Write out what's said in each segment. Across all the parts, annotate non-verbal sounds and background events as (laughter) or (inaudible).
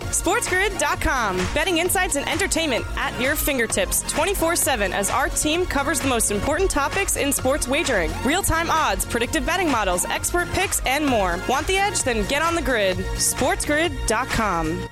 SportsGrid.com. Betting insights and entertainment at your fingertips 24 7 as our team covers the most important topics in sports wagering real time odds, predictive betting models, expert picks, and more. Want the edge? Then get on the grid. SportsGrid.com.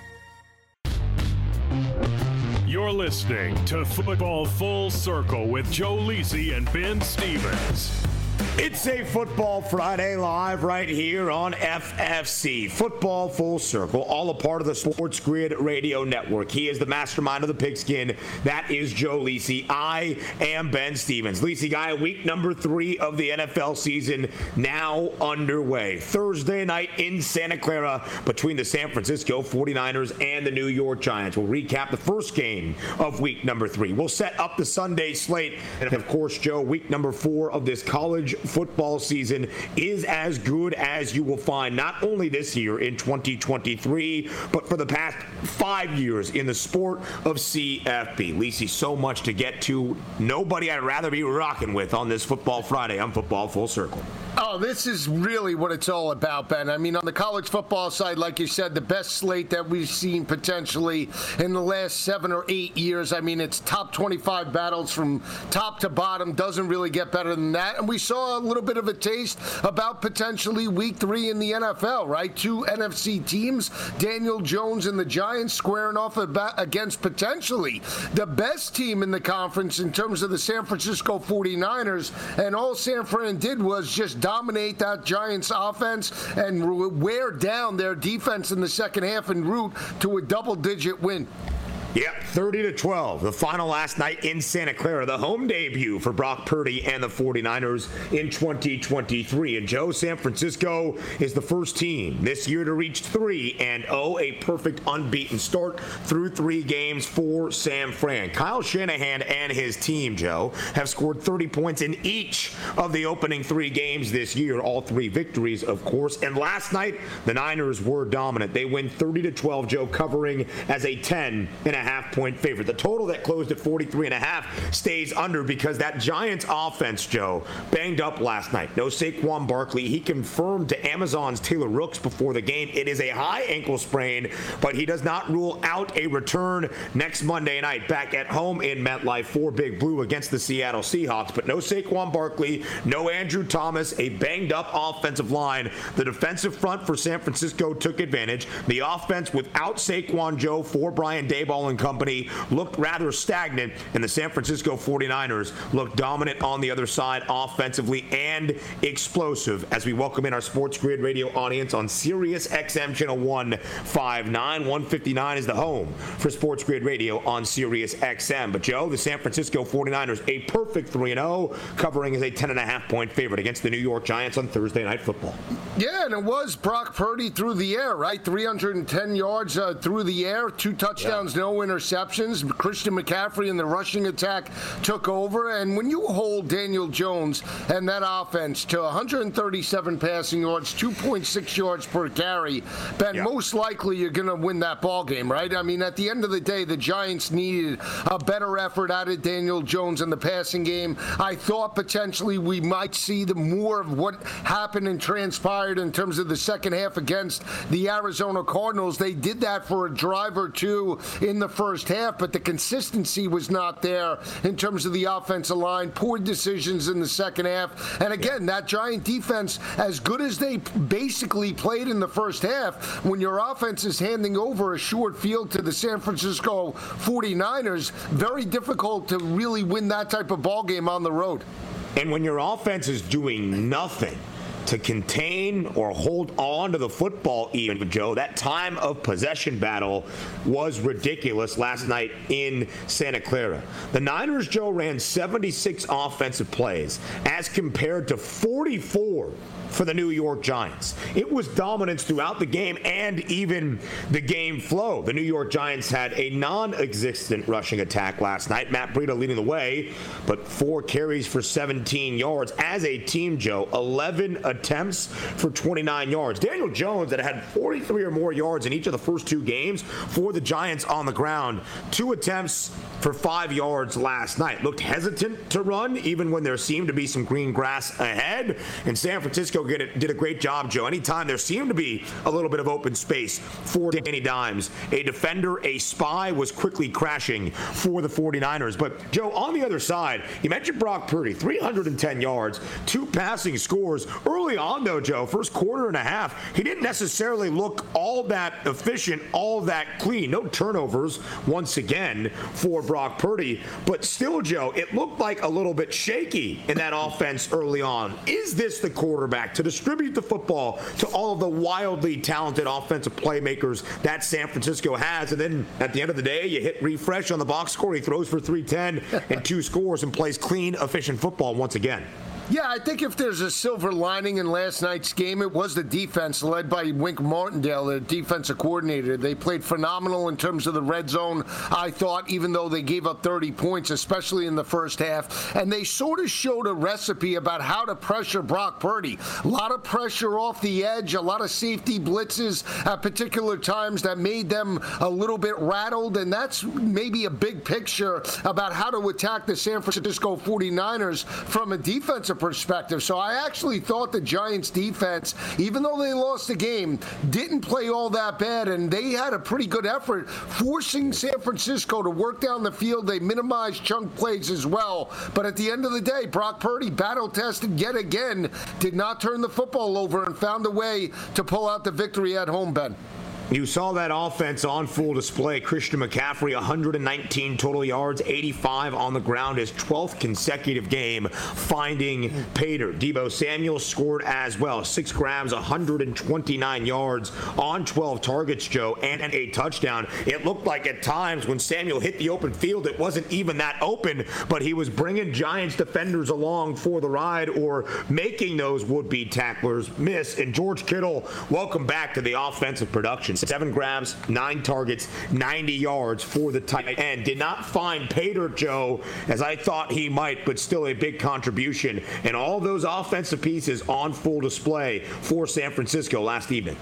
You're listening to Football Full Circle with Joe Lisi and Ben Stevens. It's a Football Friday live right here on FFC. Football Full Circle, all a part of the Sports Grid Radio Network. He is the mastermind of the pigskin. That is Joe Lisi. I am Ben Stevens. Lisi Guy, week number three of the NFL season now underway. Thursday night in Santa Clara between the San Francisco 49ers and the New York Giants. We'll recap the first game of week number three. We'll set up the Sunday slate. And of course, Joe, week number four of this college football season is as good as you will find not only this year in 2023, but for the past five years in the sport of CFB. Lisi, so much to get to. Nobody I'd rather be rocking with on this Football Friday on Football Full Circle. Oh, this is really what it's all about, Ben. I mean, on the college football side, like you said, the best slate that we've seen potentially in the last seven or eight years. I mean, it's top 25 battles from top to bottom. Doesn't really get better than that. And we saw a little bit of a taste about potentially week three in the NFL, right? Two NFC teams, Daniel Jones and the Giants, squaring off against potentially the best team in the conference in terms of the San Francisco 49ers. And all San Fran did was just dominate that Giants offense and wear down their defense in the second half and route to a double digit win. Yep, 30 to 12. The final last night in Santa Clara, the home debut for Brock Purdy and the 49ers in 2023. And Joe, San Francisco is the first team this year to reach 3 and 0, a perfect unbeaten start through 3 games for San Fran. Kyle Shanahan and his team, Joe, have scored 30 points in each of the opening 3 games this year, all 3 victories, of course. And last night, the Niners were dominant. They win 30 to 12, Joe, covering as a 10 and a half point favorite. The total that closed at 43 and a half stays under because that Giants offense, Joe, banged up last night. No Saquon Barkley. He confirmed to Amazon's Taylor Rooks before the game it is a high ankle sprain, but he does not rule out a return next Monday night back at home in MetLife for Big Blue against the Seattle Seahawks. But no Saquon Barkley, no Andrew Thomas, a banged up offensive line. The defensive front for San Francisco took advantage. The offense without Saquon Joe for Brian And company looked rather stagnant, and the San Francisco 49ers looked dominant on the other side offensively and explosive as we welcome in our Sports Grid radio audience on Sirius XM Channel 159. 159 is the home for Sports Grid Radio on Sirius XM. But Joe, the San Francisco 49ers, a perfect 3 0, covering as a 10.5 point favorite against the New York Giants on Thursday Night Football. Yeah, and it was Brock Purdy through the air, right? 310 yards uh, through the air, two touchdowns, yeah. no interceptions. Christian McCaffrey and the rushing attack took over. And when you hold Daniel Jones and that offense to 137 passing yards, 2.6 yards per carry, Ben, yeah. most likely you're going to win that ball game, right? I mean, at the end of the day, the Giants needed a better effort out of Daniel Jones in the passing game. I thought potentially we might see the more of what happened and transpired in terms of the second half against the Arizona Cardinals. They did that for a drive or two in the the first half, but the consistency was not there in terms of the offensive line. Poor decisions in the second half. And again, that Giant defense, as good as they basically played in the first half, when your offense is handing over a short field to the San Francisco 49ers, very difficult to really win that type of ball game on the road. And when your offense is doing nothing, to contain or hold on to the football, even, Joe. That time of possession battle was ridiculous last night in Santa Clara. The Niners, Joe, ran 76 offensive plays as compared to 44 for the New York Giants. It was dominance throughout the game and even the game flow. The New York Giants had a non existent rushing attack last night. Matt Breida leading the way, but four carries for 17 yards. As a team, Joe, 11 attempts for 29 yards. Daniel Jones, that had 43 or more yards in each of the first two games for the Giants on the ground, two attempts for five yards last night. Looked hesitant to run, even when there seemed to be some green grass ahead. And San Francisco did a great job, Joe. Anytime there seemed to be a little bit of open space for Danny Dimes, a defender, a spy was quickly crashing for the 49ers. But, Joe, on the other side, you mentioned Brock Purdy, 310 yards, two passing scores. Early on, though, Joe, first quarter and a half, he didn't necessarily look all that efficient, all that clean. No turnovers once again for Brock Purdy. But still, Joe, it looked like a little bit shaky in that offense early on. Is this the quarterback to distribute the football to all of the wildly talented offensive playmakers that San Francisco has? And then at the end of the day, you hit refresh on the box score. He throws for 310 and two scores and plays clean, efficient football once again. Yeah, I think if there's a silver lining in last night's game, it was the defense led by Wink Martindale, the defensive coordinator. They played phenomenal in terms of the red zone, I thought, even though they gave up 30 points, especially in the first half. And they sort of showed a recipe about how to pressure Brock Purdy. A lot of pressure off the edge, a lot of safety blitzes at particular times that made them a little bit rattled. And that's maybe a big picture about how to attack the San Francisco 49ers from a defensive perspective. So I actually thought the Giants defense, even though they lost the game, didn't play all that bad, and they had a pretty good effort forcing San Francisco to work down the field. They minimized chunk plays as well. But at the end of the day, Brock Purdy, battle tested yet again, did not turn the football over and found a way to pull out the victory at home, Ben. You saw that offense on full display. Christian McCaffrey, 119 total yards, 85 on the ground, his 12th consecutive game finding paydirt. Deebo Samuel scored as well. Six grabs, 129 yards on 12 targets, Joe, and a touchdown. It looked like at times when Samuel hit the open field, it wasn't even that open, but he was bringing Giants defenders along for the ride or making those would be tacklers miss. And George Kittle, welcome back to the offensive production seven grabs, nine targets, 90 yards for the tight end. Did not find paydirt Joe as I thought he might, but still a big contribution. And all those offensive pieces on full display for San Francisco last evening.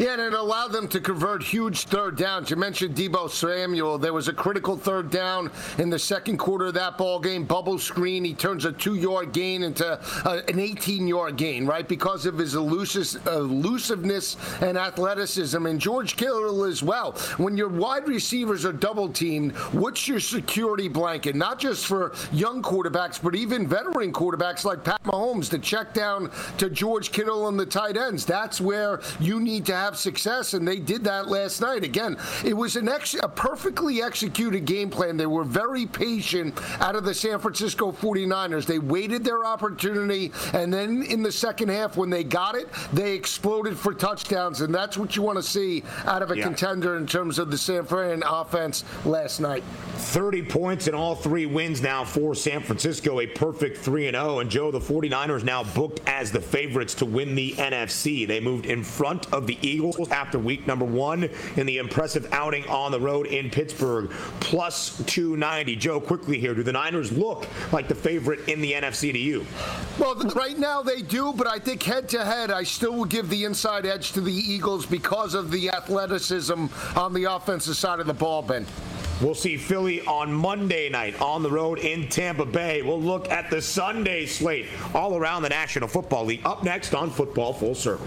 Yeah, and it allowed them to convert huge third downs. You mentioned Deebo Samuel. There was a critical third down in the second quarter of that ball game. Bubble screen. He turns a two-yard gain into uh, an 18-yard gain, right? Because of his elusiveness and athleticism. And George Kittle as well. When your wide receivers are double teamed, what's your security blanket? Not just for young quarterbacks, but even veteran quarterbacks like Pat Mahomes to check down to George Kittle and the tight ends. That's where you need to have have success, and they did that last night. Again, it was an ex- a perfectly executed game plan. They were very patient out of the San Francisco 49ers. They waited their opportunity, and then in the second half, when they got it, they exploded for touchdowns, and that's what you want to see out of a yeah. contender in terms of the San Fran offense last night. 30 points in all three wins now for San Francisco, a perfect 3 0. And Joe, the 49ers now booked as the favorites to win the NFC. They moved in front of the Eagles after week number one in the impressive outing on the road in Pittsburgh, plus 290. Joe, quickly here, do the Niners look like the favorite in the NFC to you? Well, right now they do, but I think head to head, I still will give the inside edge to the Eagles because of the athleticism on the offensive side of the ball, Ben. We'll see Philly on Monday night on the road in Tampa Bay. We'll look at the Sunday slate all around the National Football League. Up next on Football Full Circle.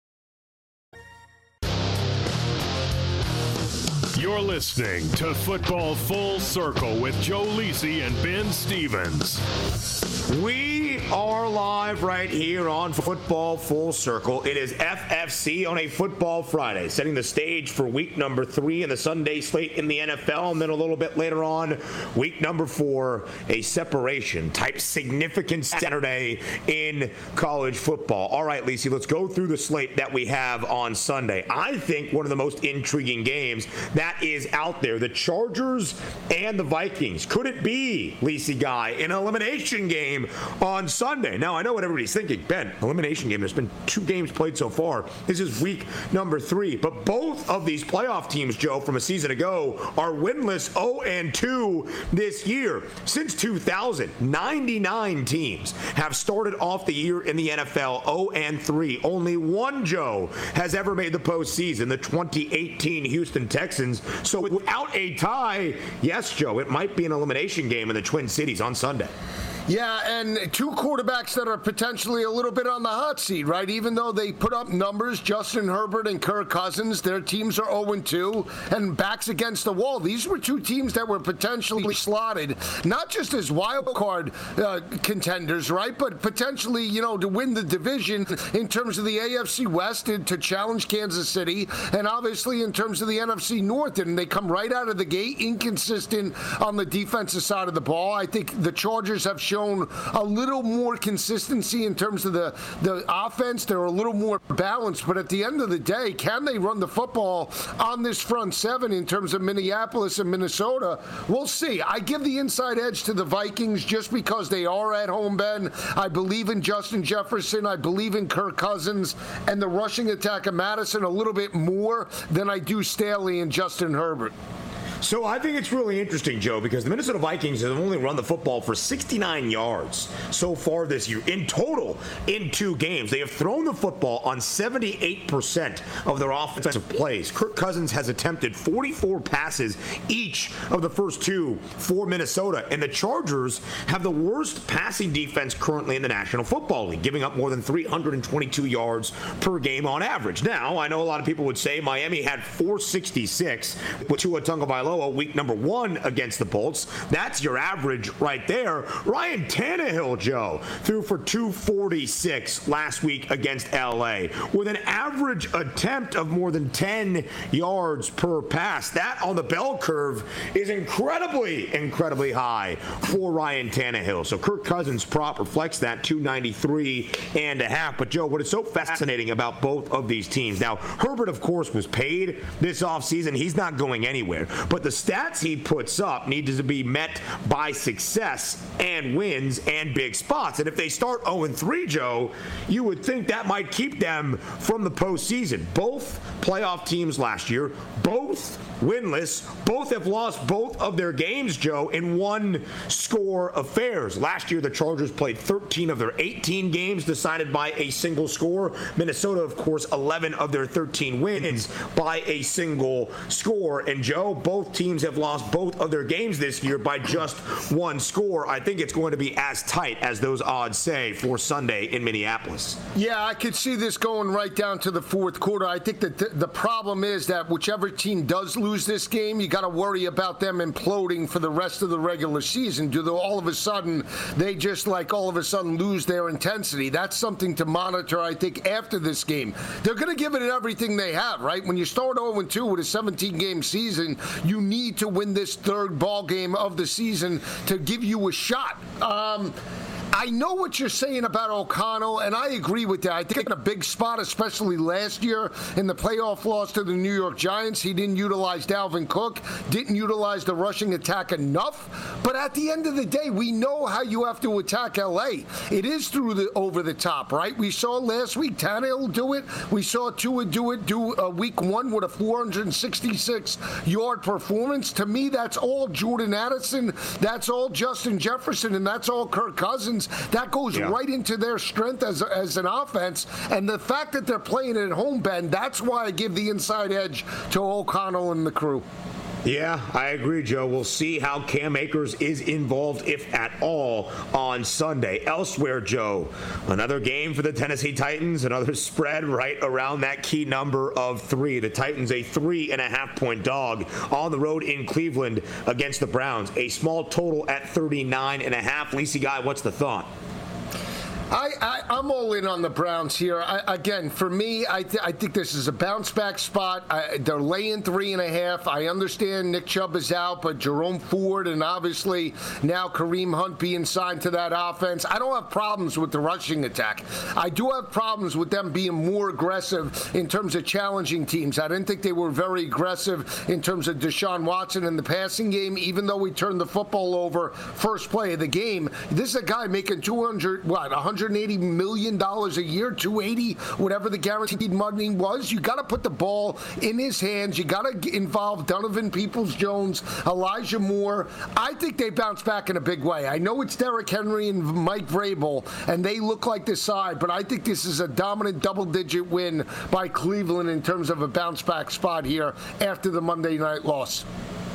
You're listening to Football Full Circle with Joe Lisi and Ben Stevens. We are live right here on Football Full Circle. It is FFC on a Football Friday, setting the stage for week number three in the Sunday slate in the NFL. And then a little bit later on, week number four, a separation type significant Saturday in college football. All right, Lisi, let's go through the slate that we have on Sunday. I think one of the most intriguing games that is out there the Chargers and the Vikings. Could it be, Lisi Guy, an elimination game on Sunday? Now, I know what everybody's thinking. Ben, elimination game. There's been two games played so far. This is week number three. But both of these playoff teams, Joe, from a season ago, are winless 0 and 2 this year. Since 2000, 99 teams have started off the year in the NFL 0 and 3. Only one Joe has ever made the postseason, the 2018 Houston Texans. So without a tie, yes, Joe, it might be an elimination game in the Twin Cities on Sunday. Yeah, and two quarterbacks that are potentially a little bit on the hot seat, right? Even though they put up numbers, Justin Herbert and Kirk Cousins, their teams are 0 2 and backs against the wall. These were two teams that were potentially slotted, not just as wild card uh, contenders, right? But potentially, you know, to win the division in terms of the AFC West and to challenge Kansas City, and obviously in terms of the NFC North. And they come right out of the gate, inconsistent on the defensive side of the ball. I think the Chargers have shown a little more consistency in terms of the, the offense. They're a little more balanced, but at the end of the day, can they run the football on this front seven in terms of Minneapolis and Minnesota? We'll see. I give the inside edge to the Vikings just because they are at home, Ben. I believe in Justin Jefferson. I believe in Kirk Cousins and the rushing attack of Madison a little bit more than I do Staley and Justin Herbert. So I think it's really interesting, Joe, because the Minnesota Vikings have only run the football for 69 yards so far this year. In total, in two games, they have thrown the football on 78% of their offensive plays. Kirk Cousins has attempted 44 passes each of the first two for Minnesota, and the Chargers have the worst passing defense currently in the National Football League, giving up more than 322 yards per game on average. Now, I know a lot of people would say Miami had 466 with Tua Tagovailoa week number one against the Bolts. That's your average right there. Ryan Tannehill, Joe, threw for 246 last week against LA with an average attempt of more than 10 yards per pass. That on the bell curve is incredibly, incredibly high for Ryan Tannehill. So Kirk Cousins prop reflects that 293 and a half. But Joe, what is so fascinating about both of these teams? Now, Herbert, of course, was paid this offseason. He's not going anywhere. But but the stats he puts up need to be met by success and wins and big spots. And if they start 0 3, Joe, you would think that might keep them from the postseason. Both playoff teams last year, both winless. Both have lost both of their games, Joe, in one score affairs. Last year, the Chargers played 13 of their 18 games decided by a single score. Minnesota, of course, 11 of their 13 wins by a single score. And Joe, both teams have lost both of their games this year by just one score. I think it's going to be as tight as those odds say for Sunday in Minneapolis. Yeah, I could see this going right down to the fourth quarter. I think that the problem is that whichever team does lose lose this game, you got to worry about them imploding for the rest of the regular season. Do they all of a sudden they just like all of a sudden lose their intensity? That's something to monitor. I think after this game, they're going to give it everything they have. Right when you start 0 2 with a 17 game season, you need to win this third ball game of the season to give you a shot. Um, I know what you're saying about O'Connell, and I agree with that. I think in a big spot, especially last year in the playoff loss to the New York Giants, he didn't utilize Dalvin Cook, didn't utilize the rushing attack enough. But at the end of the day, we know how you have to attack LA. It is through the over the top, right? We saw last week Tannehill do it. We saw Tua do it do a week one with a 466 yard performance. To me, that's all Jordan Addison, that's all Justin Jefferson, and that's all Kirk Cousins that goes yeah. right into their strength as, as an offense. And the fact that they're playing at home, Ben, that's why I give the inside edge to O'Connell and the crew. Yeah, I agree, Joe. We'll see how Cam Akers is involved, if at all, on Sunday. Elsewhere, Joe, another game for the Tennessee Titans, another (laughs) spread right around that key number of three. The Titans, a three and a half point dog on the road in Cleveland against the Browns. A small total at 39 and a half. Lisi Guy, what's the thought? I, I, am all in on the Browns here. I, again, for me, I, th- I think this is a bounce back spot. I, they're laying three and a half. I understand Nick Chubb is out, but Jerome Ford and obviously now Kareem Hunt being signed to that offense. I don't have problems with the rushing attack. I do have problems with them being more aggressive in terms of challenging teams. I didn't think they were very aggressive in terms of Deshaun Watson in the passing game, even though we turned the football over first play of the game. This is a guy making 200, what, 100 $180 million a year, 280, whatever the guaranteed money was. You got to put the ball in his hands. You got to involve Donovan Peoples Jones, Elijah Moore. I think they bounce back in a big way. I know it's Derrick Henry and Mike Vrabel, and they look like the side, but I think this is a dominant double digit win by Cleveland in terms of a bounce back spot here after the Monday night loss.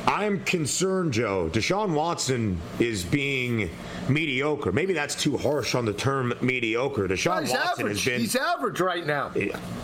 I'm concerned, Joe. Deshaun Watson is being mediocre. Maybe that's too harsh on the term mediocre. Deshaun Watson average. has been. He's average right now.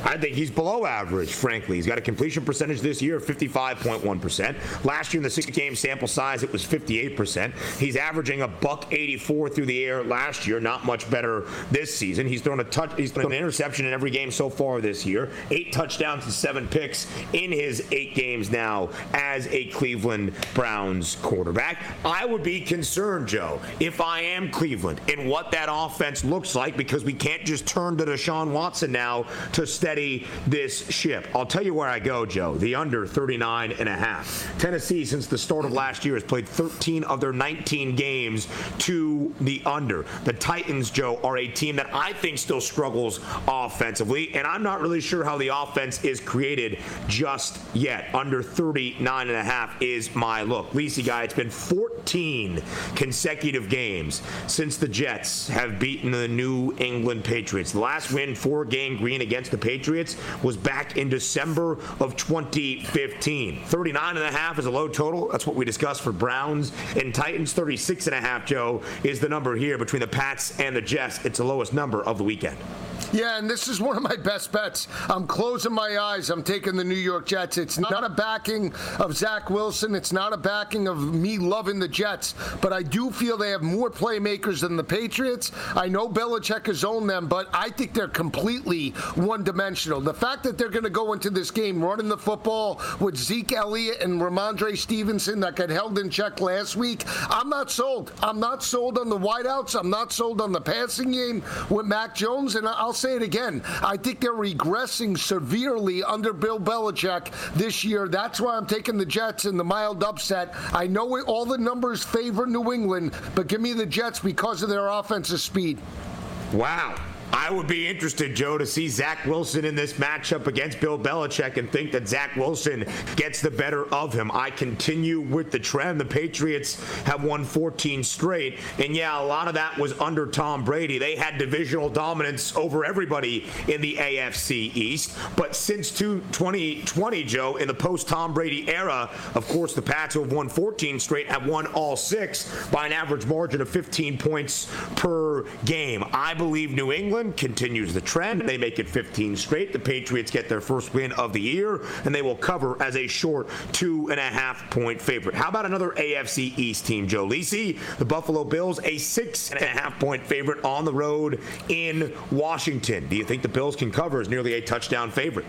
I think he's below average, frankly. He's got a completion percentage this year of 55.1%. Last year in the six game sample size, it was 58%. He's averaging a buck 84 through the air last year, not much better this season. He's thrown a touch, he's thrown an interception in every game so far this year. Eight touchdowns and seven picks in his eight games now as a Cleveland Browns quarterback. I would be concerned, Joe, if I I am Cleveland and what that offense looks like because we can't just turn to Deshaun Watson now to steady this ship. I'll tell you where I go, Joe. The under 39 and a half. Tennessee, since the start of last year, has played 13 of their 19 games to the under. The Titans, Joe, are a team that I think still struggles offensively, and I'm not really sure how the offense is created just yet. Under 39 and a half is my look. Lisi guy, it's been 14 consecutive games since the Jets have beaten the New England Patriots. The last win for Gang Green against the Patriots was back in December of 2015. 39 and a half is a low total. That's what we discussed for Browns and Titans. 36 and a half, Joe, is the number here between the Pats and the Jets. It's the lowest number of the weekend. Yeah, and this is one of my best bets. I'm closing my eyes. I'm taking the New York Jets. It's not a backing of Zach Wilson. It's not a backing of me loving the Jets, but I do feel they have more playmakers than the Patriots. I know Belichick has owned them, but I think they're completely one dimensional. The fact that they're going to go into this game running the football with Zeke Elliott and Rhamondre Stevenson that got held in check last week, I'm not sold. I'm not sold on the wideouts. I'm not sold on the passing game with Mac Jones, and I'll say it again. I think they're regressing severely under Bill Belichick this year. That's why I'm taking the Jets in the mild upset. I know all the numbers favor New England, but give me the Jets because of their offensive speed. Wow. I would be interested, Joe, to see Zach Wilson in this matchup against Bill Belichick and think that Zach Wilson gets the better of him. I continue with the trend. The Patriots have won 14 straight. And yeah, a lot of that was under Tom Brady. They had divisional dominance over everybody in the AFC East. But since 2020, Joe, in the post Tom Brady era, of course, the Pats have won 14 straight have won all six by an average margin of 15 points per game. I believe New England continues the trend. They make it 15 straight. The Patriots get their first win of the year, and they will cover as a short two and a half point favorite. How about another AFC East team, Joe Lisi? The Buffalo Bills, a six and a half point favorite on the road in Washington. Do you think the Bills can cover as nearly a touchdown favorite?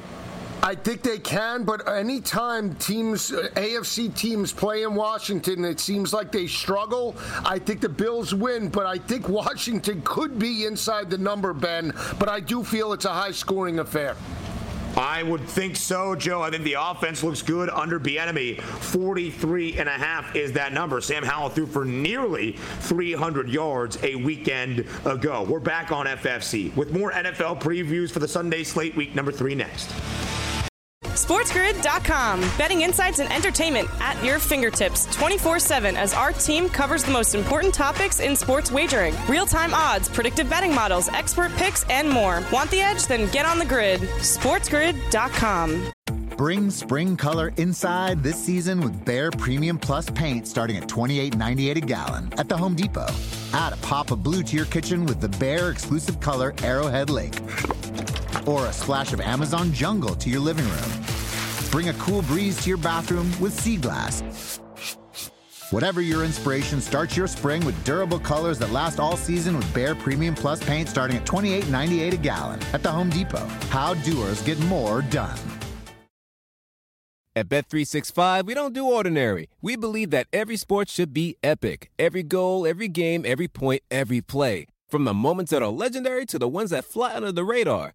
I think they can, but anytime teams, uh, AFC teams play in Washington, it seems like they struggle. I think the Bills win, but I think (laughs) Washington could be inside the number, Ben. But I do feel it's a high scoring affair. I would think so, Joe. I think the offense looks good under Bieniemy. 43 and a half is that number. Sam Howell threw for nearly 300 yards a weekend ago. We're back on FFC with more NFL previews for the Sunday slate week number three next. SportsGrid.com. Betting insights and entertainment at your fingertips 24 7 as our team covers the most important topics in sports wagering real time odds, predictive betting models, expert picks, and more. Want the edge? Then get on the grid. SportsGrid.com. Bring spring color inside this season with Behr Premium Plus paint starting at $28.98 a gallon at the Home Depot. Add a pop of blue to your kitchen with the Behr exclusive color Arrowhead Lake or a splash of Amazon jungle to your living room. Bring a cool breeze to your bathroom with Sea Glass. Whatever your inspiration, start your spring with durable colors that last all season with Behr Premium Plus paint starting at $28.98 a gallon at the Home Depot. How doers get more done. At Bet365, we don't do ordinary. We believe that every sport should be epic. Every goal, every game, every point, every play. From the moments that are legendary to the ones that fly under the radar.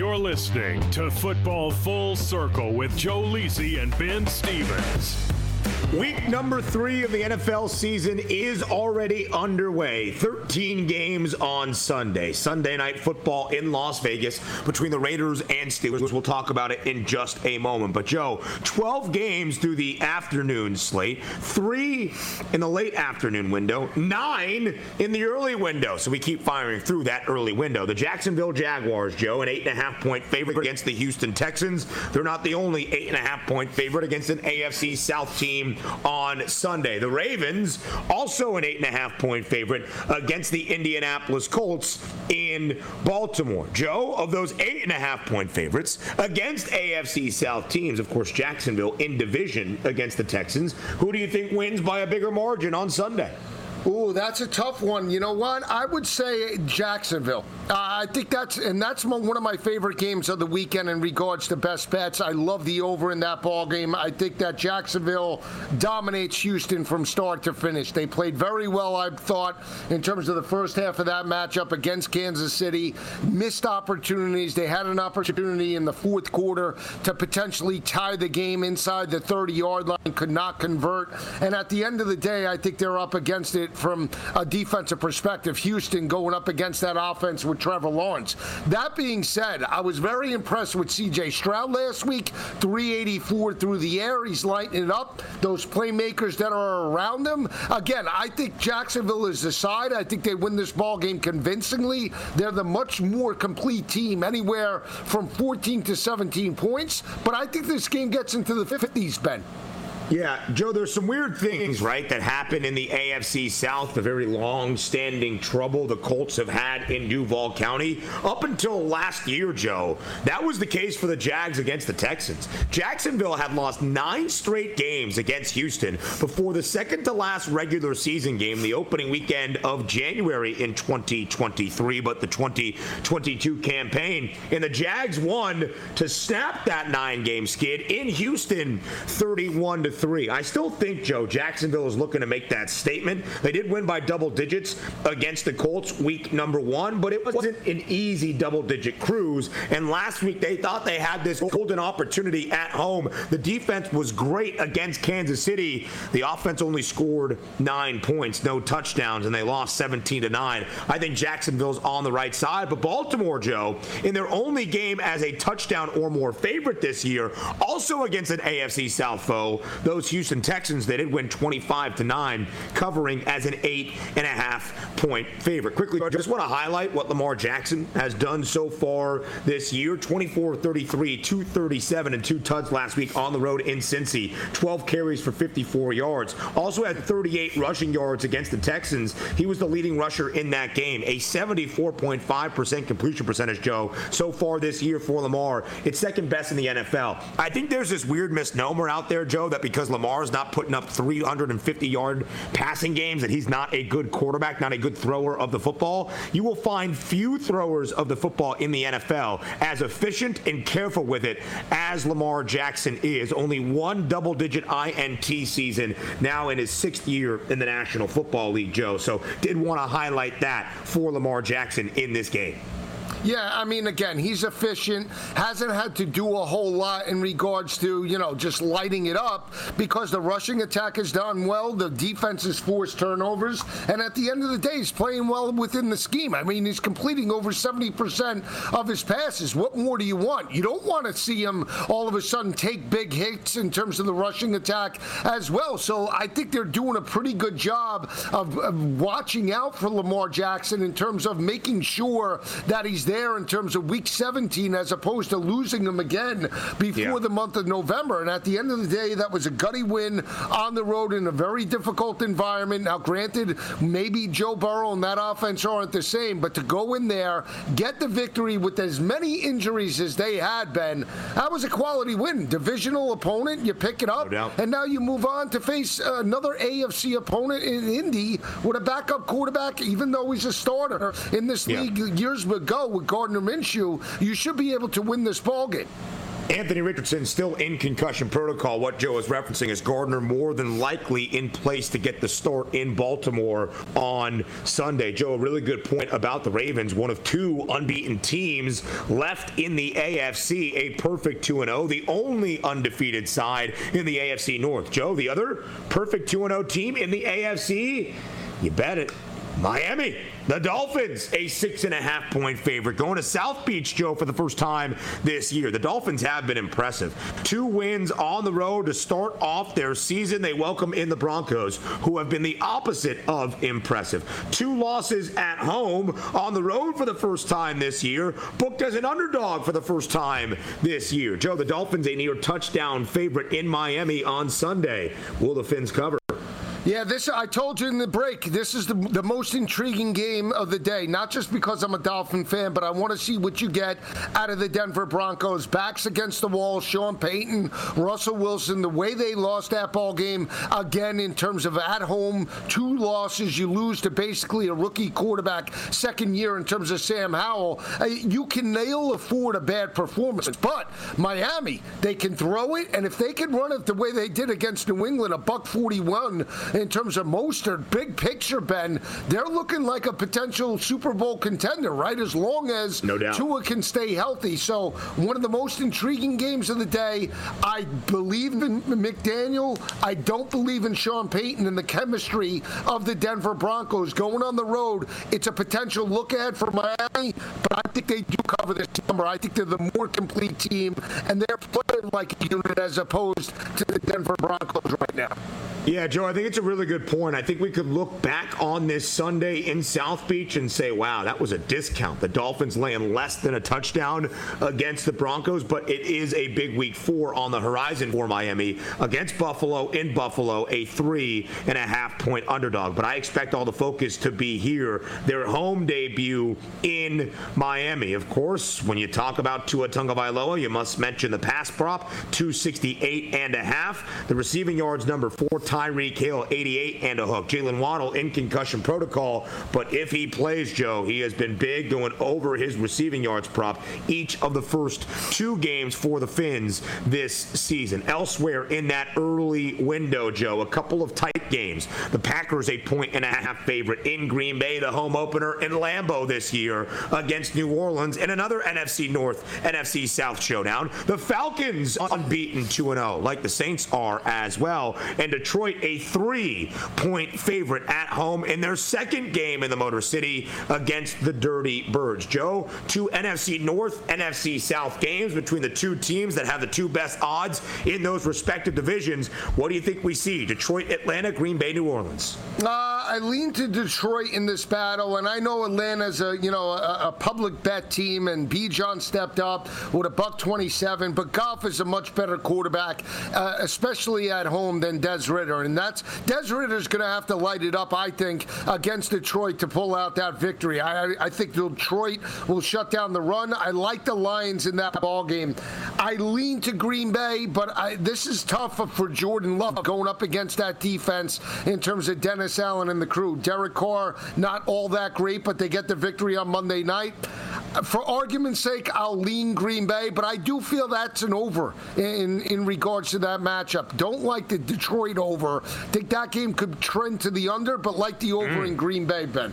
You're listening to Football Full Circle with Joe Lisi and Ben Stevens. Week number three of the NFL season is already underway. 13 games on Sunday. Sunday night football in Las Vegas between the Raiders and Steelers. We'll talk about it in just a moment. But, Joe, 12 games through the afternoon slate, three in the late afternoon window, nine in the early window. So we keep firing through that early window. The Jacksonville Jaguars, Joe, an eight and a half point favorite against the Houston Texans. They're not the only eight and a half point favorite against an AFC South team on Sunday. The Ravens, also an eight and a half point favorite against the Indianapolis Colts in Baltimore. Joe, of those eight and a half point favorites against AFC South teams, of course, Jacksonville in division against the Texans. Who do you think wins by a bigger margin on Sunday? Ooh, that's a tough one. You know what? I would say Jacksonville. Uh, I think that's and that's one of my favorite games of the weekend in regards to best bets. I love the over in that ball game. I think that Jacksonville dominates Houston from start to finish. They played very well, I thought, in terms of the first half of that matchup against Kansas City. Missed opportunities. They had an opportunity in the fourth quarter to potentially tie the game inside the 30-yard line. Could not convert. And at the end of the day, I think they're up against it it from a defensive perspective. Houston going up against that offense with Trevor Lawrence. That being said, I was very impressed with C.J. Stroud last week. 384 through the air. He's lighting it up. Those playmakers that are around him. Again, I think Jacksonville is the side. I think they win this ball game convincingly. They're the much more complete team, anywhere from 14 to 17 points. But I think this game gets into the 50s, Ben. Yeah, Joe, there's some weird things, right, that happen in the AFC South, the very long standing trouble the Colts have had in Duval County. Up until last year, Joe, that was the case for the Jags against the Texans. Jacksonville had lost nine straight games against Houston before the second to last regular season game, the opening weekend of January in 2023, but the 2022 campaign. And the Jags won to snap that nine game skid in Houston 31 to three. I still think, Joe, Jacksonville is looking to make that statement. They did win by double digits against the Colts week number one, but it wasn't an easy double digit cruise. And last week they thought they had this golden opportunity at home. The defense was great against Kansas City. The offense only scored nine points, no touchdowns, and they lost 17 to 9. I think Jacksonville's on the right side, but Baltimore, Joe, in their only game as a touchdown or more favorite this year, also against an AFC South foe, those Houston Texans, they did win 25 to 9, covering as an eight and a half point favorite. Quickly, I just want to highlight what Lamar Jackson has done so far this year 24 33, 237, and two tuds last week on the road in Cincy. 12 carries for 54 yards. Also had 38 rushing yards against the Texans. He was the leading rusher in that game. A 74.5% completion percentage, Joe, so far this year for Lamar. It's second best in the NFL. I think there's this weird misnomer out there, Joe, that because because Lamar's not putting up 350 yard passing games, that he's not a good quarterback, not a good thrower of the football. You will find few throwers of the football in the NFL as efficient and careful with it as Lamar Jackson is. Only one double digit INT season now in his sixth year in the National Football League, Joe. So did want to highlight that for Lamar Jackson in this game. Yeah, I mean, again, he's efficient, hasn't had to do a whole lot in regards to, you know, just lighting it up because the rushing attack has done well, the defense has forced turnovers, and at the end of the day, he's playing well within the scheme. I mean, he's completing over 70% of his passes. What more do you want? You don't want to see him all of a sudden take big hits in terms of the rushing attack as well. So I think they're doing a pretty good job of, of watching out for Lamar Jackson in terms of making sure that he's there in terms of week 17 as opposed to losing them again before yeah. the month of November. And at the end of the day, that was a gutty win on the road in a very difficult environment. Now, granted, maybe Joe Burrow and that offense aren't the same, but to go in there, get the victory with as many injuries as they had, Ben, that was a quality win. Divisional opponent, you pick it up, no and now you move on to face another AFC opponent in Indy with a backup quarterback, even though he's a starter in this yeah. league years ago with Gardner Minshew, you should be able to win this ball game. Anthony Richardson still in concussion protocol. What Joe is referencing is Gardner more than likely in place to get the start in Baltimore on Sunday. Joe, a really good point about the Ravens. One of two unbeaten teams left in the AFC, a perfect 2 0, the only undefeated side in the AFC North. Joe, the other perfect 2 0 team in the AFC? You bet it. Miami. The Dolphins, a six and a half point favorite, going to South Beach, Joe, for the first time this year. The Dolphins have been impressive. Two wins on the road to start off their season. They welcome in the Broncos, who have been the opposite of impressive. Two losses at home on the road for the first time this year, booked as an underdog for the first time this year. Joe, the Dolphins, a near touchdown favorite in Miami on Sunday. Will the Fins cover? Yeah, this I told you in the break. This is the, the most intriguing game of the day. Not just because I'm a Dolphin fan, but I want to see what you get out of the Denver Broncos. Backs against the wall. Sean Payton, Russell Wilson. The way they lost that ball game again in terms of at home, two losses. You lose to basically a rookie quarterback second year in terms of Sam Howell. Uh, you can nail afford a bad performance, but Miami they can throw it, and if they can run it the way they did against New England, a buck 41 in terms of Mostert, big picture, Ben, they're looking like a potential Super Bowl contender, right? As long as no doubt. Tua can stay healthy. So one of the most intriguing games of the day. I believe in McDaniel. I don't believe in Sean Payton and the chemistry of the Denver Broncos going on the road. It's a potential look ahead for Miami, but I think they do cover this number. I think they're the more complete team, and they're playing like a unit as opposed to the Denver Broncos right now. Yeah, Joe, I think it's a really good point. I think we could look back on this Sunday in South Beach and say, wow, that was a discount. The Dolphins laying less than a touchdown against the Broncos, but it is a big week four on the horizon for Miami against Buffalo in Buffalo, a three and a half point underdog. But I expect all the focus to be here, their home debut in Miami. Of course, when you talk about Tua Tagovailoa, you must mention the pass prop, 268 and a half. The receiving yards number four Tyreek Hill, 88 and a hook. Jaylen Waddle in concussion protocol, but if he plays, Joe, he has been big going over his receiving yards prop each of the first two games for the Fins this season. Elsewhere in that early window, Joe, a couple of tight games. The Packers a point and a half favorite in Green Bay, the home opener in Lambeau this year against New Orleans, and another NFC North, NFC South showdown. The Falcons unbeaten 2 0, like the Saints are as well, and Detroit a three point favorite at home in their second game in the Motor City against the Dirty Birds. Joe, two NFC North, NFC South games between the two teams that have the two best odds in those respective divisions. What do you think we see? Detroit, Atlanta, Green Bay, New Orleans? Uh, I lean to Detroit in this battle, and I know Atlanta's a you know a, a public bet team, and Bijan stepped up with a buck 27, but Goff is a much better quarterback, uh, especially at home than Des Ridder, and that's Des Ridder's going to have to light it up, I think, against Detroit to pull out that victory. I, I think Detroit will shut down the run. I like the Lions in that ball game. I lean to Green Bay, but I, this is tough for Jordan Love going up against that defense in terms of Dennis Allen and the crew. Derek Carr, not all that great, but they get the victory on Monday night. For argument's sake, I'll lean Green Bay, but I do feel that's an over in in regards to that matchup. Don't like the Detroit over. Think that game could trend to the under, but like the over mm. in Green Bay, Ben.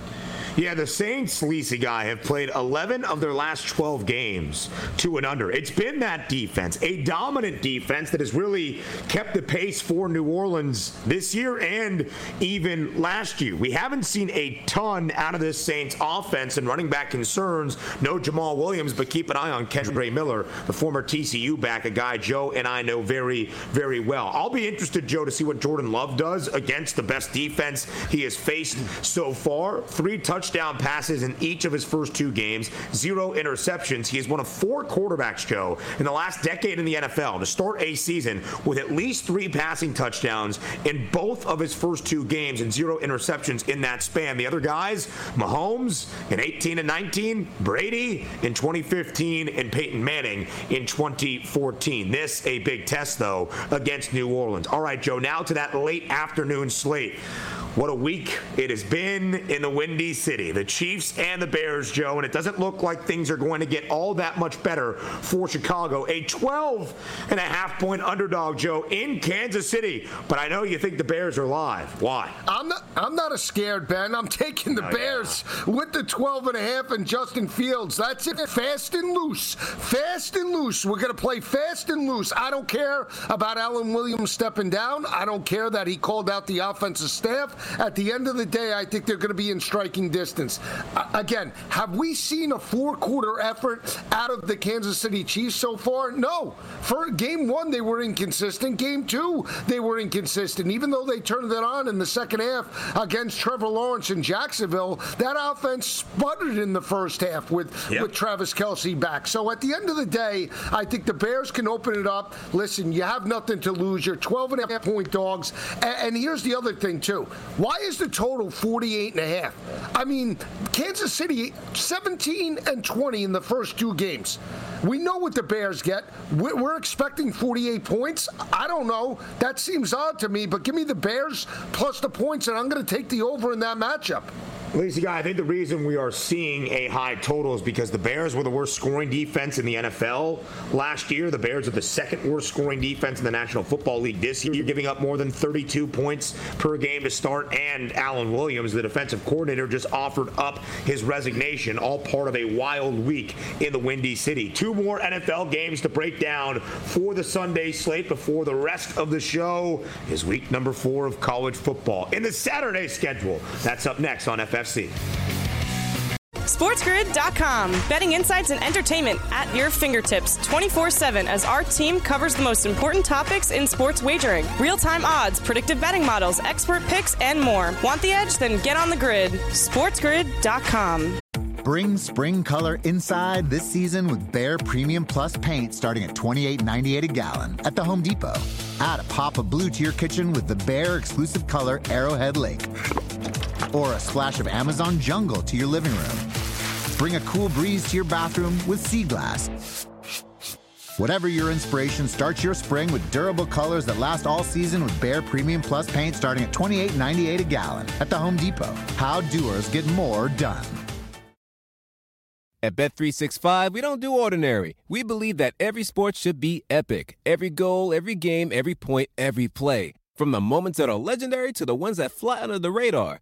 Yeah, the Saints, Lisi guy, have played 11 of their last 12 games to and under. It's been that defense, a dominant defense that has really kept the pace for New Orleans this year and even last year. We haven't seen a ton out of this Saints offense and running back concerns. No Jamaal Williams, but keep an eye on Kendre Miller, the former TCU back, a guy Joe and I know very, very well. I'll be interested, Joe, to see what Jordan Love does against the best defense he has faced so far. Three touchdowns touchdown passes in each of his first two games, zero interceptions. He is one of four quarterbacks, Joe, in the last decade in the NFL to start a season with at least three passing touchdowns in both of his first two games and zero interceptions in that span. The other guys, Mahomes in 18 and 19, Brady in 2015, and Peyton Manning in 2014. This a big test, though, against New Orleans. All right, Joe, now to that late afternoon slate. What a week it has been in the Windy City. The Chiefs and the Bears, Joe, and it doesn't look like things are going to get all that much better for Chicago. A 12 and a half point underdog, Joe, in Kansas City. But I know you think the Bears are live. Why? I'm not I'm not a scared Ben. I'm taking the oh, Bears yeah. with the 12 and a half and Justin Fields. That's it. Fast and loose. Fast and loose. We're going to play fast and loose. I don't care about Alan Williams stepping down. I don't care that he called out the offensive staff. At the end of the day, I think they're going to be in striking distance. Uh, again, have we seen a four quarter effort out of the Kansas City Chiefs so far? No. For game one, they were inconsistent. Game two, they were inconsistent. Even though they turned it on in the second half against Trevor Lawrence in Jacksonville, that offense sputtered in the first half with, yep. with Travis Kelce back. So at the end of the day, I think the Bears can open it up. Listen, you have nothing to lose. You're 12 and a half point dogs. And, and here's the other thing, too. Why is the total 48 and a half? I mean, Kansas City 17 and 20 in the first two games. We know what the Bears get. We're expecting 48 points. I don't know. That seems odd to me, but give me the Bears plus the points, and I'm going to take the over in that matchup. Lisi, guy, I think the reason we are seeing a high total is because the Bears were the worst scoring defense in the NFL last year. The Bears are the second worst scoring defense in the National Football League this year. You're giving up more than 32 points per game to start. And Alan Williams, the defensive coordinator, just offered up his resignation, all part of a wild week in the Windy City. Two more NFL games to break down for the Sunday slate before the rest of the show is week number four of college football. In the Saturday schedule, that's up next on FFC. SportsGrid.com. Betting insights and entertainment at your fingertips 24 7 as our team covers the most important topics in sports wagering real time odds, predictive betting models, expert picks, and more. Want the edge? Then get on the grid. SportsGrid.com. Bring spring color inside this season with Behr Premium Plus paint starting at $28.98 a gallon at the Home Depot. Add a pop of blue to your kitchen with the Behr exclusive color Arrowhead Lake or a splash of Amazon jungle to your living room. Bring a cool breeze to your bathroom with sea glass. Whatever your inspiration, start your spring with durable colors that last all season with Behr Premium Plus paint starting at $28.98 a gallon at the Home Depot. How doers get more done. At Bet365, we don't do ordinary. We believe that every sport should be epic. Every goal, every game, every point, every play. From the moments that are legendary to the ones that fly under the radar.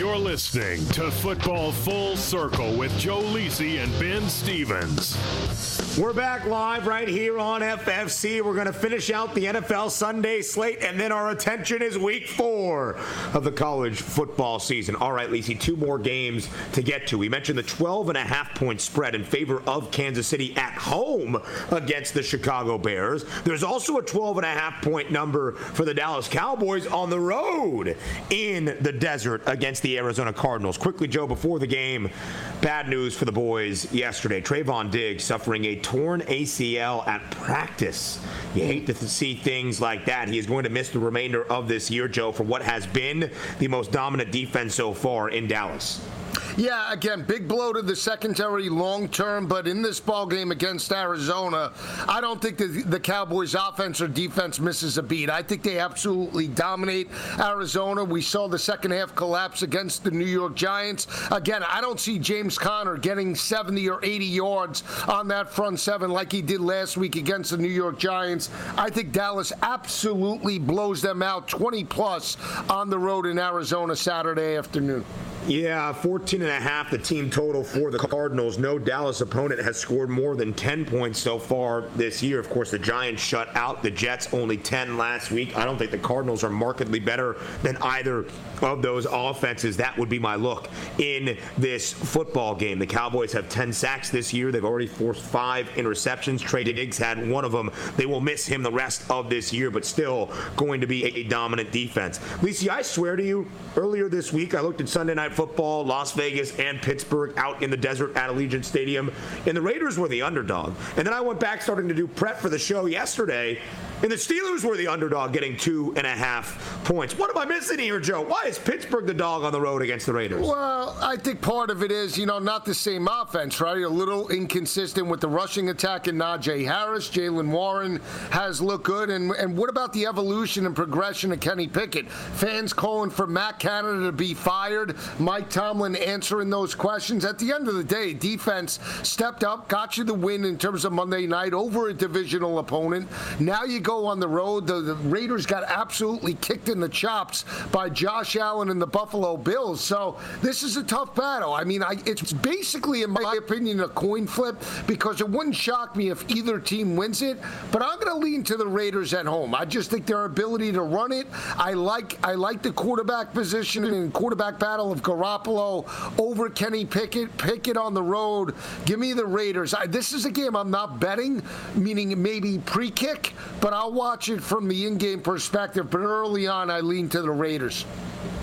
You're listening to Football Full Circle with Joe Lisi and Ben Stevens. We're back live right here on FFC. We're going to finish out the NFL Sunday slate, and then our attention is week four of the college football season. All right, Lisi, two more games to get to. We mentioned the 12 and a half point spread in favor of Kansas City at home against the Chicago Bears. There's also a 12 and a half point number for the Dallas Cowboys on the road in the desert against the Arizona Cardinals. Quickly, Joe, before the game, bad news for the boys yesterday. Trevon Diggs suffering a torn ACL at practice. You hate to see things like that. He is going to miss the remainder of this year, Joe, for what has been the most dominant defense so far in Dallas. Yeah, again, big blow to the secondary long term, but in this ball game against Arizona, I don't think the, the Cowboys' offense or defense misses a beat. I think they absolutely dominate Arizona. We saw the second half collapse against the New York Giants. Again, I don't see James Conner getting 70 or 80 yards on that front seven like he did last week against the New York Giants. I think Dallas absolutely blows them out 20 plus on the road in Arizona Saturday afternoon. Yeah, 14 and a half the team total for the Cardinals. No Dallas opponent has scored more than 10 points so far this year. Of course, the Giants shut out the Jets, only 10 last week. I don't think the Cardinals are markedly better than either of those offenses. That would be my look in this football game. The Cowboys have 10 sacks this year. They've already forced five interceptions. Trey Diggs had one of them. They will miss him the rest of this year, but still going to be a dominant defense. Lisi, I swear to you, earlier this week, I looked at Sunday Night Football, Las Vegas and Pittsburgh out in the desert at Allegiant Stadium, and the Raiders were the underdog. And then I went back starting to do prep for the show yesterday, and the Steelers were the underdog getting two and a half points. What am I missing here, Joe? Why is Pittsburgh the dog on the road against the Raiders? Well, I think part of it is, you know, not the same offense, right? A little inconsistent with the rushing attack in Najee Harris. Jaylen Warren has looked good. And, and what about the evolution and progression of Kenny Pickett? Fans calling for Matt Canada to be fired. Mike Tomlin answering those questions. At the end of the day, defense stepped up, got you the win in terms of Monday night over a divisional opponent. Now you ago on the road, the, the Raiders got absolutely kicked in the chops by Josh Allen and the Buffalo Bills. So this is a tough battle. I mean, I, it's basically, in my opinion, a coin flip because it wouldn't shock me if either team wins it. But I'm going to lean to the Raiders at home. I just think their ability to run it. I like I like the quarterback position and quarterback battle of Garoppolo over Kenny Pickett. Pickett on the road. Give me the Raiders. I, this is a game I'm not betting, meaning maybe pre-kick, but I'll watch it from the in-game perspective. But early on, I lean to the Raiders.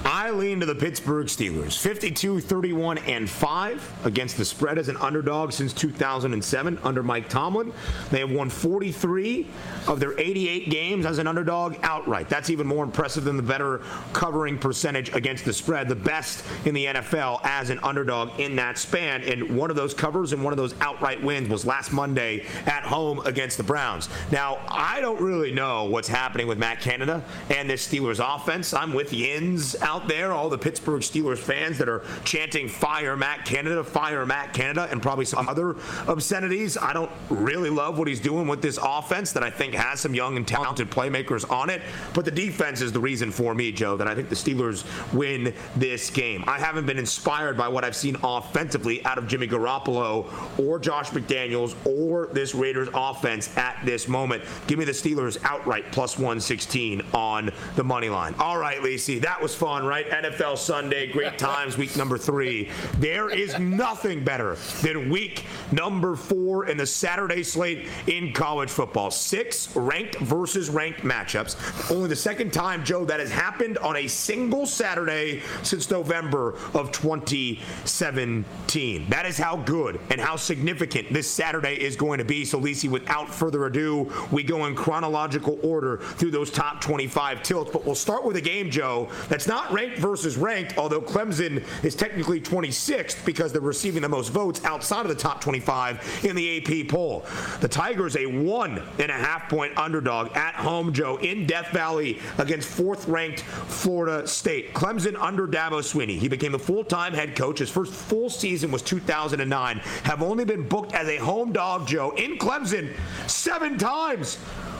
I lean to the Pittsburgh Steelers. 52 31 and 5 against the spread as an underdog since 2007 under Mike Tomlin. They have won 43 of their 88 games as an underdog outright. That's even more impressive than the better covering percentage against the spread, the best in the NFL as an underdog in that span. And one of those covers and one of those outright wins was last Monday at home against the Browns. Now, I don't really know what's happening with Matt Canada and this Steelers offense. I'm with Yins out there, all the Pittsburgh Steelers fans that are chanting fire Matt Canada, fire Matt Canada, and probably some other obscenities. I don't really love what he's doing with this offense that I think has some young and talented playmakers on it. But the defense is the reason for me, Joe, that I think the Steelers win this game. I haven't been inspired by what I've seen offensively out of Jimmy Garoppolo or Josh McDaniels or this Raiders offense at this moment. Give me the Steelers outright plus 116 on the money line. All right, Lisi, that was fun, right? NFL Sunday, great (laughs) times, week number three. There is nothing better than week number four in the Saturday slate in college football. Six ranked versus ranked matchups. Only the second time, Joe, that has happened on a single Saturday since November of 2017. That is how good and how significant this Saturday is going to be. So, Lisi, without further ado, we go in chronological order through those top 25 tilts. But we'll start with a game, Joe, that's not ranked versus ranked, although Clemson is technically 26th because they're receiving the most votes outside of the top 25 in the AP poll. The Tigers, a one and a half point underdog at home, Joe, in Death Valley against fourth ranked Florida State. Clemson under Dabo Swinney. He became the full time head coach. His first full season was 2009. Have only been booked as a home dog, Joe, in Clemson seven times.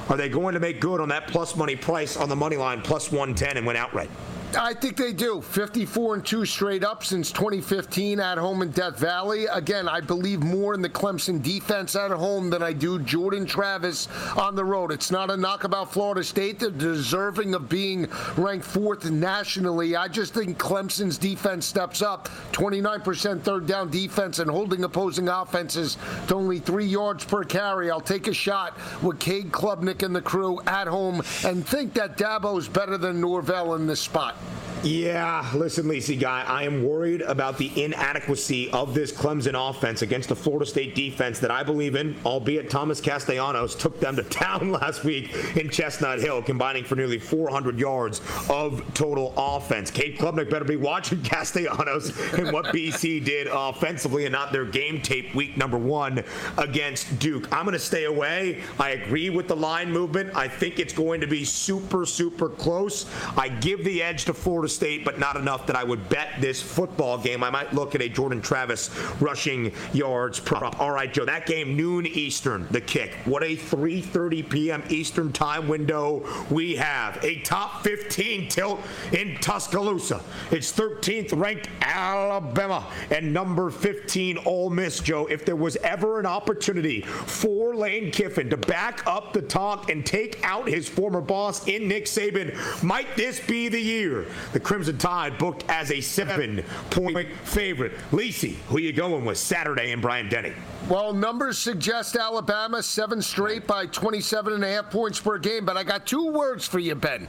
Are they going to make good on that plus money price on the money line, plus 110, and went outright? I think they do. 54 and 2 straight up since 2015 at home in Death Valley. Again, I believe more in the Clemson defense at home than I do Jordan Travis on the road. It's not a knock about Florida State. They're deserving of being ranked fourth nationally. I just think Clemson's defense steps up. 29% third down defense and holding opposing offenses to only three yards per carry. I'll take a shot with Cade Klubnik and the crew at home and think that Dabo's better than Norvell in this spot. Yeah, listen, Lisi guy, I am worried about the inadequacy of this Clemson offense against the Florida State defense that I believe in, albeit Thomas Castellanos took them to (laughs) town last week in Chestnut Hill, combining for nearly 400 yards of total offense. Cade Klubnik better be watching (laughs) Castellanos and what BC did offensively and not their game tape week number one against Duke. I'm going to stay away. I agree with the line movement. I think it's going to be super, super close. I give the edge to Florida State, but not enough that I would bet this football game. I might look at a Jordan Travis rushing yards prop. All right, Joe, that game noon Eastern, the kick. What a 3:30 p.m. Eastern time window we have. A top 15 tilt in Tuscaloosa. It's 13th ranked Alabama and number 15 Ole Miss, Joe. If there was ever an opportunity for Lane Kiffin to back up the talk and take out his former boss in Nick Saban, might this be the year? The Crimson Tide booked as a seven point favorite. Lisi, who you going with Saturday and Bryant-Denny? Well, numbers suggest Alabama seven straight by 27 and a half points per game, but I got two words for you, Ben.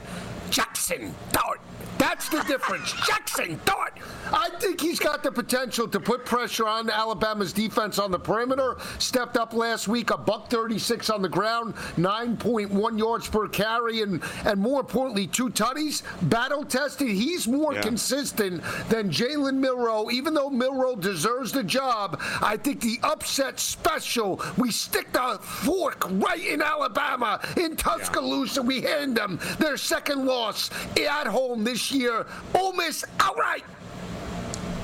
Jackson Dart. That's the difference. Jackson Dart. I think he's got the potential to put pressure on Alabama's defense on the perimeter. Stepped up last week, a buck 36 on the ground, 9.1 yards per carry, and and more importantly, two tutties. Battle tested. He's more Yeah. consistent than Jalen Milroe. Even though Milroe deserves the job, I think the upset special. We stick the fork right in Alabama in Tuscaloosa. We hand them their second loss at home this year. Ole Miss outright.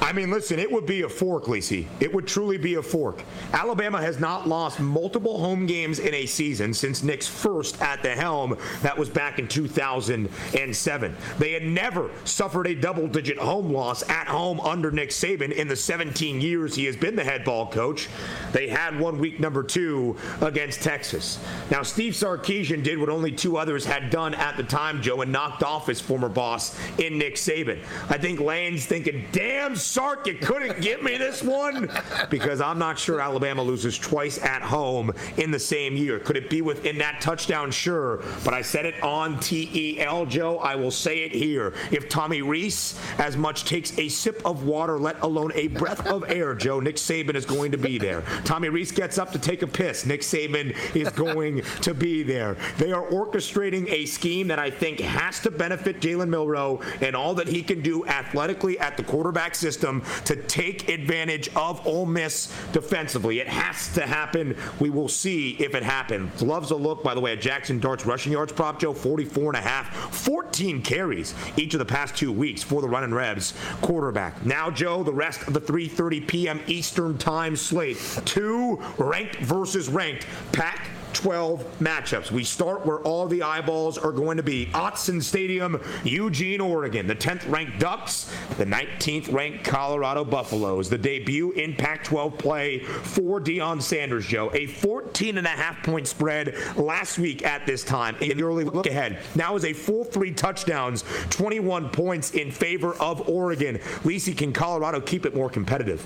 I mean, listen, it would be a fork, Lisi. It would truly be a fork. Alabama has not lost multiple home games in a season since Nick's first at the helm. That was back in 2007. They had never suffered a double digit home loss at home under Nick Saban in the 17 years he has been the head ball coach. They had one week number two against Texas. Now, Steve Sarkisian did what only two others had done at the time, Joe, and knocked off his former boss in Nick Saban. I think Lane's thinking, damn, Sark, you couldn't get me this one because I'm not sure Alabama loses twice at home in the same year. Could it be within that touchdown? Sure. But I said it on TEL, Joe. I will say it here. If Tommy Rees as much takes a sip of water, let alone a breath of air, Joe, Nick Saban is going to be there. Tommy Rees gets up to take a piss. Nick Saban is going to be there. They are orchestrating a scheme that I think has to benefit Jalen Milroe and all that he can do athletically at the quarterback system to take advantage of Ole Miss defensively. It has to happen. We will see if it happens. Loves a look, by the way, at Jackson Dart's rushing yards prop, Joe, 44 and a half, 14 carries each of the past two weeks for the running Rebs quarterback. Now, Joe, the rest of the 3.30 p.m. Eastern time slate. Two ranked versus ranked. Pac 12 matchups. We start where all the eyeballs are going to be. Autzen Stadium, Eugene, Oregon. The 10th ranked Ducks, the 19th ranked Colorado Buffaloes. The debut in Pac 12 play for Deion Sanders, Joe. A 14 and a half point spread last week at this time. In the early look ahead. Now is a full three touchdowns, 21 points in favor of Oregon. Lisi, can Colorado keep it more competitive?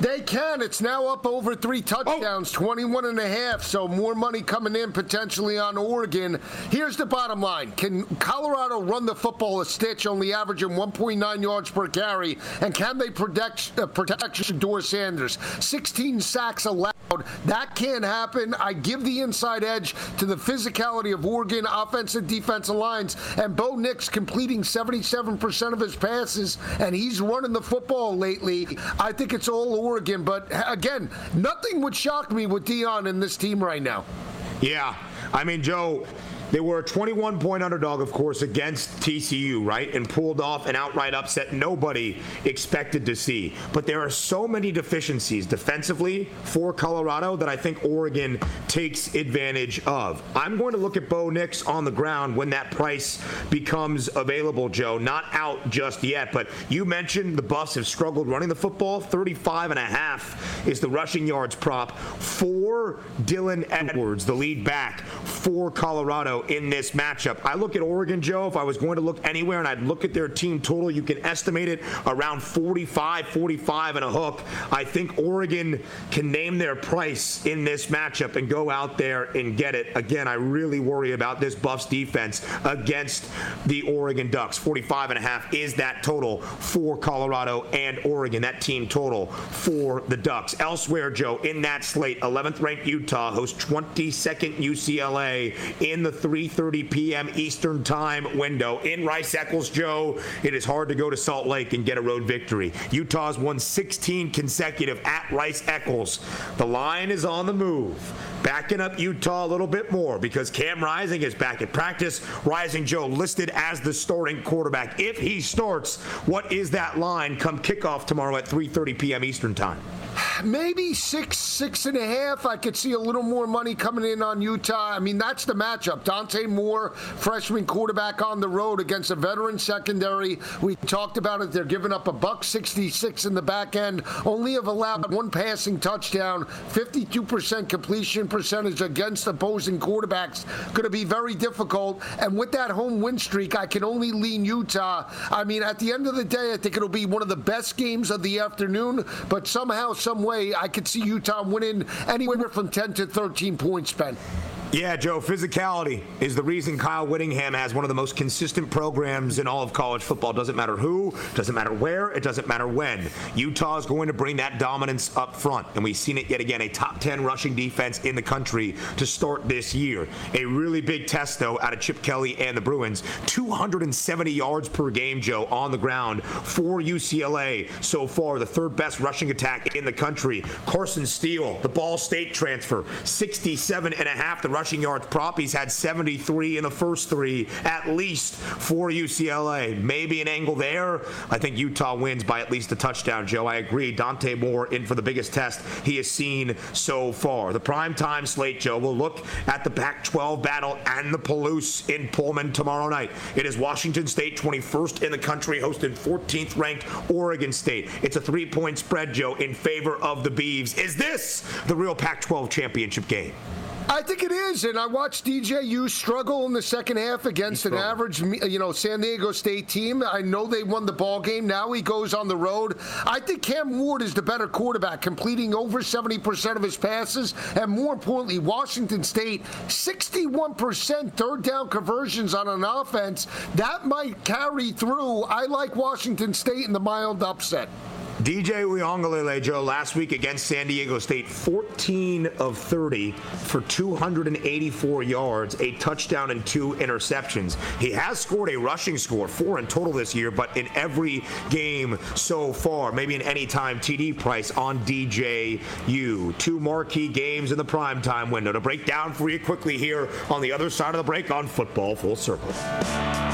They can. It's now up over three oh! touchdowns, oh. 21 and a half. So more money coming in potentially on Oregon. Here's the bottom line Can Colorado run the football a stitch, only averaging 1.9 yards per carry? And can they protect, uh, protect Shedeur Sanders? 16 sacks allowed. That can't happen. I give the inside edge to the physicality of Oregon offensive defensive lines. And Bo Nix completing 77% of his passes, and he's running the football lately. I think it's all Oregon. But again, nothing would shock me with Deion in this team right now. Yeah. I mean, Joe, they were a 21 point underdog, of course, against TCU, right? And pulled off an outright upset nobody expected to see. But there are so many deficiencies defensively for Colorado that I think Oregon takes advantage of. I'm going to look at Bo Nix on the ground when that price becomes available, Joe. Not out just yet, but you mentioned the Buffs have struggled running the football. 35 and a half is the rushing yards prop for Dylan Edwards, the lead back for Colorado in this matchup. I look at Oregon, Joe, if I was going to look anywhere and I'd look at their team total, you can estimate it around 45, 45 and a hook. I think Oregon can name their price in this matchup and go out there and get it. Again, I really worry about this Buffs defense against the Oregon Ducks. 45 and a half is that total for Colorado and Oregon, that team total for the Ducks. Elsewhere, Joe, in that slate, 11th ranked Utah hosts 22nd UCLA in the 3:30 p.m. Eastern Time window in Rice Eccles. Joe, it is hard to go to Salt Lake and get a road victory. Utah's won 16 consecutive at Rice Eccles. The line is on the move. Backing up Utah a little bit more because Cam Rising is back at practice. Rising Joe listed as the starting quarterback. If he starts, what is that line come kickoff tomorrow at 3:30 p.m. Eastern Time? Maybe six, six and a half. I could see a little more money coming in on Utah. I mean, that's the matchup. Dante Moore, freshman quarterback on the road against a veteran secondary. We talked about it. They're giving up a buck 66 in the back end. Only have allowed one passing touchdown. 52% completion percentage against opposing quarterbacks. Going to be very difficult. And with that home win streak, I can only lean Utah. I mean, at the end of the day, I think it'll be one of the best games of the afternoon. But somehow, some way, I could see Utah winning anywhere from 10 to 13 points, Ben. Yeah, Joe, physicality is the reason Kyle Whittingham has one of the most consistent programs in all of college football. Doesn't matter who, doesn't matter where, it doesn't matter when. Utah is going to bring that dominance up front, and we've seen it yet again. A top 10 rushing defense in the country to start this year. A really big test, though, out of Chip Kelly and the Bruins. 270 yards per game, Joe, on the ground for UCLA so far. The third best rushing attack in the country. Carson Steele, the Ball State transfer, 67 and a half. The rush rushing yards prop. He's had 73 in the first three, at least for UCLA. Maybe an angle there. I think Utah wins by at least a touchdown, Joe. I agree. Dante Moore in for the biggest test he has seen so far. The primetime slate, Joe, will look at the Pac 12 battle and the Palouse in Pullman tomorrow night. It is Washington State, 21st in the country, hosting 14th ranked Oregon State. It's a three point spread, Joe, in favor of the Beavs. Is this the real Pac 12 championship game? I think it is, and I watched DJU struggle in the second half against an average, you know, San Diego State team. I know they won the ball game. Now he goes on the road. I think Cam Ward is the better quarterback, completing over 70% of his passes, and more importantly, Washington State 61% third down conversions on an offense. That might carry through. I like Washington State in the mild upset. DJ Uiagalelei, Joe, last week against San Diego State, 14 of 30 for 284 yards, a touchdown and two interceptions. He has scored a rushing score, four in total this year, but in every game so far, maybe in any time, TD price on DJU. Two marquee games in the primetime window. To break down for you quickly here on the other side of the break on Football Full Circle.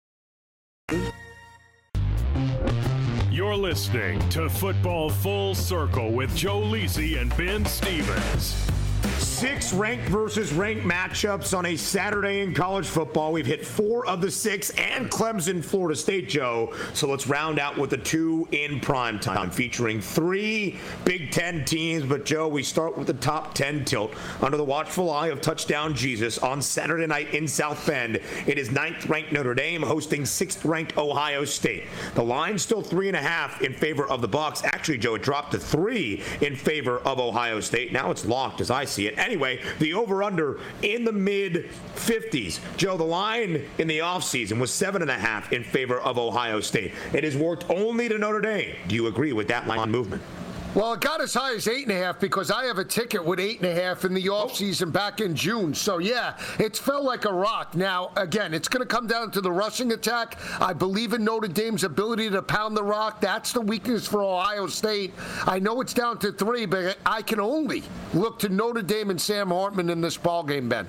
You're listening to Football Full Circle with Joe Lisi and Ben Stevens. Six ranked versus ranked matchups on a Saturday in college football. We've hit four of the six and Clemson, Florida State, Joe. So let's round out with the two in prime time, featuring three Big Ten teams. But, Joe, we start with the top 10 tilt under the watchful eye of touchdown Jesus on Saturday night in South Bend. It is ninth ranked Notre Dame hosting sixth ranked Ohio State. The line's still three and a half in favor of the Bucks. Actually, Joe, it dropped to three in favor of Ohio State. Now it's locked as I see it. Anyway, the over under in the mid 50s. Joe, the line in the offseason was seven and a half in favor of Ohio State. It has worked only to Notre Dame. Do you agree with that line movement? Well, it got as high as eight and a half because I have a ticket with eight and a half in the oh. offseason back in June. So, yeah, it's felt like a rock. Now, again, it's going to come down to the rushing attack. I believe in Notre Dame's ability to pound the rock. That's the weakness for Ohio State. I know it's down to three, but I can only look to Notre Dame and Sam Hartman in this ball game, Ben.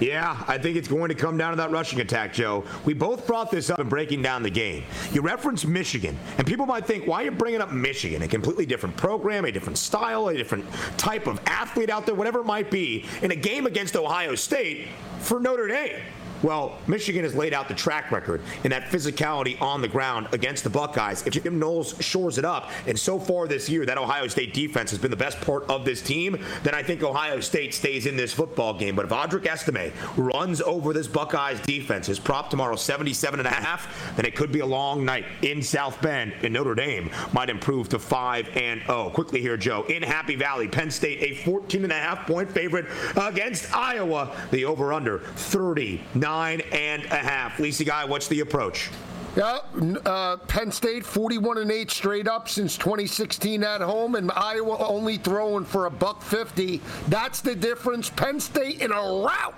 Yeah, I think it's going to come down to that rushing attack, Joe. We both brought this up in breaking down the game. You referenced Michigan, and people might think, why are you bringing up Michigan? A completely different program, a different style, a different type of athlete out there, whatever it might be, in a game against Ohio State for Notre Dame. Well, Michigan has laid out the track record in that physicality on the ground against the Buckeyes. If Jim Knowles shores it up, and so far this year, that Ohio State defense has been the best part of this team, then I think Ohio State stays in this football game. But if Audric Estime runs over this Buckeyes defense, his prop tomorrow 77 and a half, then it could be a long night in South Bend, and Notre Dame might improve to 5 and 0. Quickly here, Joe, in Happy Valley, Penn State a 14 and a half point favorite against Iowa. The over/under 39 nine and a half. Lisi Guy, what's the approach? Yeah, uh, Penn State 41 and 8 straight up since 2016 at home, and Iowa only throwing for a buck 50. That's the difference. Penn State in a rout.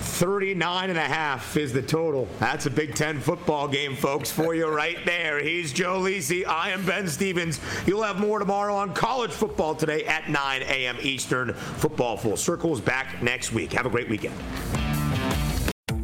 39 and a half is the total. That's a Big Ten football game, folks, for you right there. He's Joe Lisi. I am Ben Stevens. You'll have more tomorrow on college football today at 9 a.m. Eastern. Football Full Circles back next week. Have a great weekend.